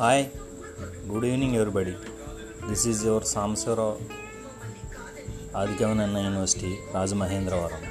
hi good evening everybody this is your Sambasivarao అన్న university Rajamahendravaram